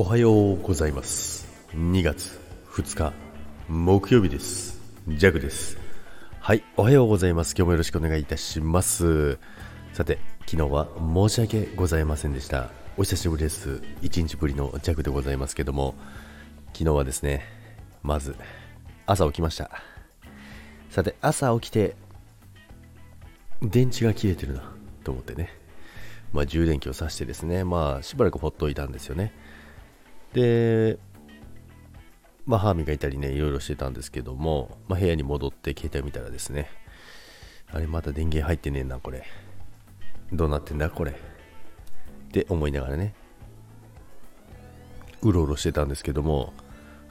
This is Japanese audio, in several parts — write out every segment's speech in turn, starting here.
おはようございます。2月2日木曜日です。ジャグです。はいおはようございます。今日もよろしくお願いいたします。さて昨日は申し訳ございませんでした。お久しぶりです。1日ぶりのジャグでございますけども。昨日はですねまず朝起きました。さて朝起きて電池が切れてるなと思ってね。まあ、充電器を挿してですね、まあ、しばらくほっといたんですよね。で、まあ、歯磨いたりね、いろいろしてたんですけども、まあ、部屋に戻って携帯見たらですね、あれ、また電源入ってねえな、これ。どうなってんだ、これ。って思いながらね、うろうろしてたんですけども、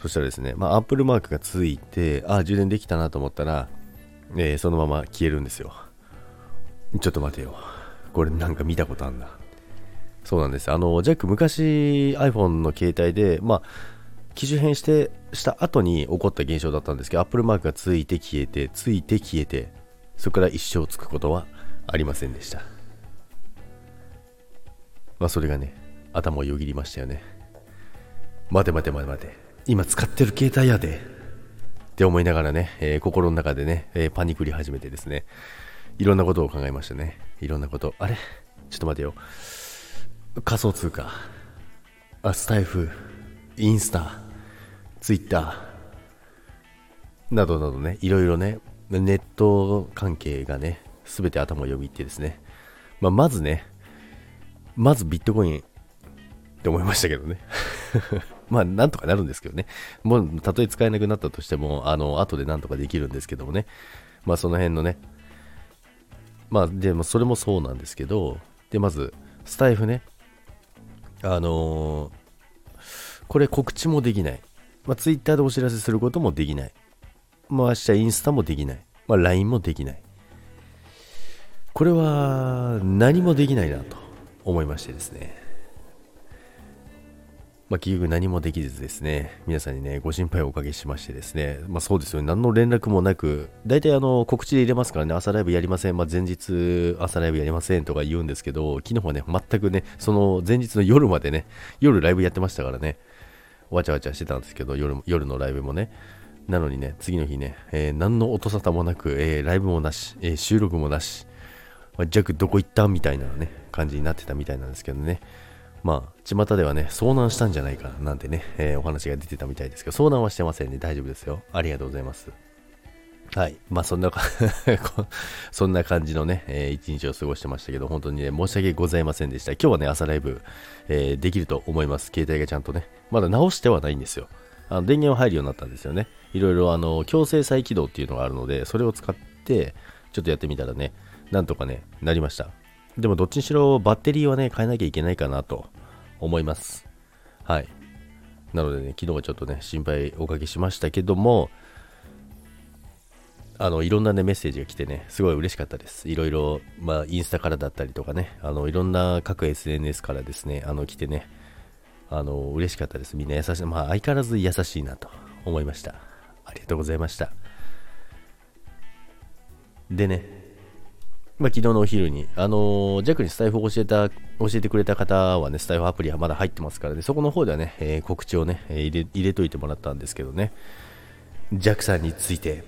そしたらですね、まあ、アップルマークがついて、あ、充電できたなと思ったら、えー、そのまま消えるんですよ。ちょっと待てよ。これなんか見たことあんな。そうなんです。あの、ジャック昔 iPhone の携帯で、まあ、機種変して、した後に起こった現象だったんですけど、Apple マークがついて消えて、ついて消えて、そこから一生つくことはありませんでした。まあ、それがね、頭をよぎりましたよね。待て待て待て待て。今使ってる携帯やで。って思いながらね、えー、心の中でね、えー、パニクり始めてですね、いろんなことを考えましたね。いろんなこと。あれ？ちょっと待てよ。仮想通貨。あ、スタイフ。インスタ。ツイッター。などなどね、いろいろね、ネット関係がね、すべて頭をよぎってですね。まあ、まずね、まずビットコインって思いましたけどね。まあ、なんとかなるんですけどね。もう、たとえ使えなくなったとしても、あの、後でなんとかできるんですけどもね。まあ、その辺のね、まあ、でもそれもそうなんですけど、で、まず、スタイフね。あのー、これ告知もできない。まあ、ツイッターでお知らせすることもできない。まあ、明日インスタもできない。まあ、LINE もできない。これは何もできないなと思いましてですね。まあ、結局何もできずですね、皆さんにね、ご心配をおかけしましてですね、まあそうですよね、何の連絡もなく、大体あの、告知で入れますからね、朝ライブやりません、まあ前日朝ライブやりませんとか言うんですけど、昨日はね、全くね、その前日の夜までね、夜ライブやってましたからね、わちゃわちゃしてたんですけど、夜夜のライブもね、なのにね、次の日ね、えー、何の音沙汰もなく、えー、ライブもなし、えー、収録もなし、まあ、ジャックどこ行った？みたいなね、感じになってたみたいなんですけどね、まあ、巷ではね、遭難したんじゃないかなんてね、えー、お話が出てたみたいですけど、遭難はしてませんね。大丈夫ですよ。ありがとうございます。はい。まあ、そんな そんな感じのね、えー、一日を過ごしてましたけど、本当にね、申し訳ございませんでした。今日はね、朝ライブ、えー、できると思います。携帯がちゃんとね、まだ直してはないんですよ。あの電源は入るようになったんですよね。いろいろ、あの、強制再起動っていうのがあるので、それを使って、ちょっとやってみたらね、なんとかね、なりました。でもどっちにしろバッテリーはね、変えなきゃいけないかなと思います。はい。なのでね、昨日はちょっとね、心配おかけしましたけども、あの、いろんなね、メッセージが来てね、すごい嬉しかったです。いろいろ、まあ、インスタからだったりとかね、あの、いろんな各 SNS からですね、あの、来てね、あの、嬉しかったです。みんな優しい、まあ、相変わらず優しいなと思いました。ありがとうございました。でね、まあ、昨日のお昼に、あのー、ジャックにスタイフを教えた、教えてくれた方はね、スタイフアプリはまだ入ってますからね、そこの方ではね、えー、告知をね、入れ、入れといてもらったんですけどね、ジャックさんについて、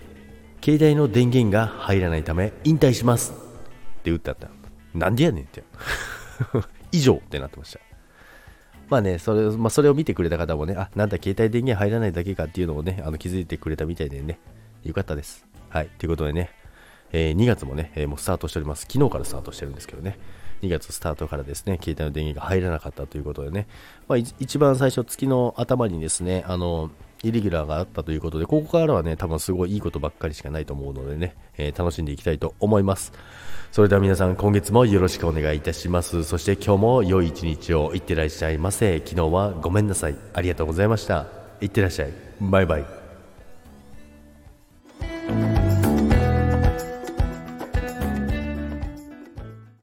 携帯の電源が入らないため、引退しますって打ったんだ。なんでやねんって。以上ってなってました。まあね、それ,、まあ、それを見てくれた方もね、あ、なんだ、携帯電源入らないだけかっていうのをね、あの気づいてくれたみたいでね、よかったです。はい、ということでね、えー、2月もね、えー、もうスタートしております。昨日からスタートしてるんですけどね。2月スタートからですね、携帯の電源が入らなかったということでね、まあ、一番最初、月の頭にですね、あの、イレギュラーがあったということで、ここからはね、多分すごいいいことばっかりしかないと思うのでね、えー、楽しんでいきたいと思います。それでは皆さん、今月もよろしくお願いいたします。そして今日も良い一日をいってらっしゃいませ。昨日はごめんなさい。ありがとうございました。いってらっしゃい。バイバイ。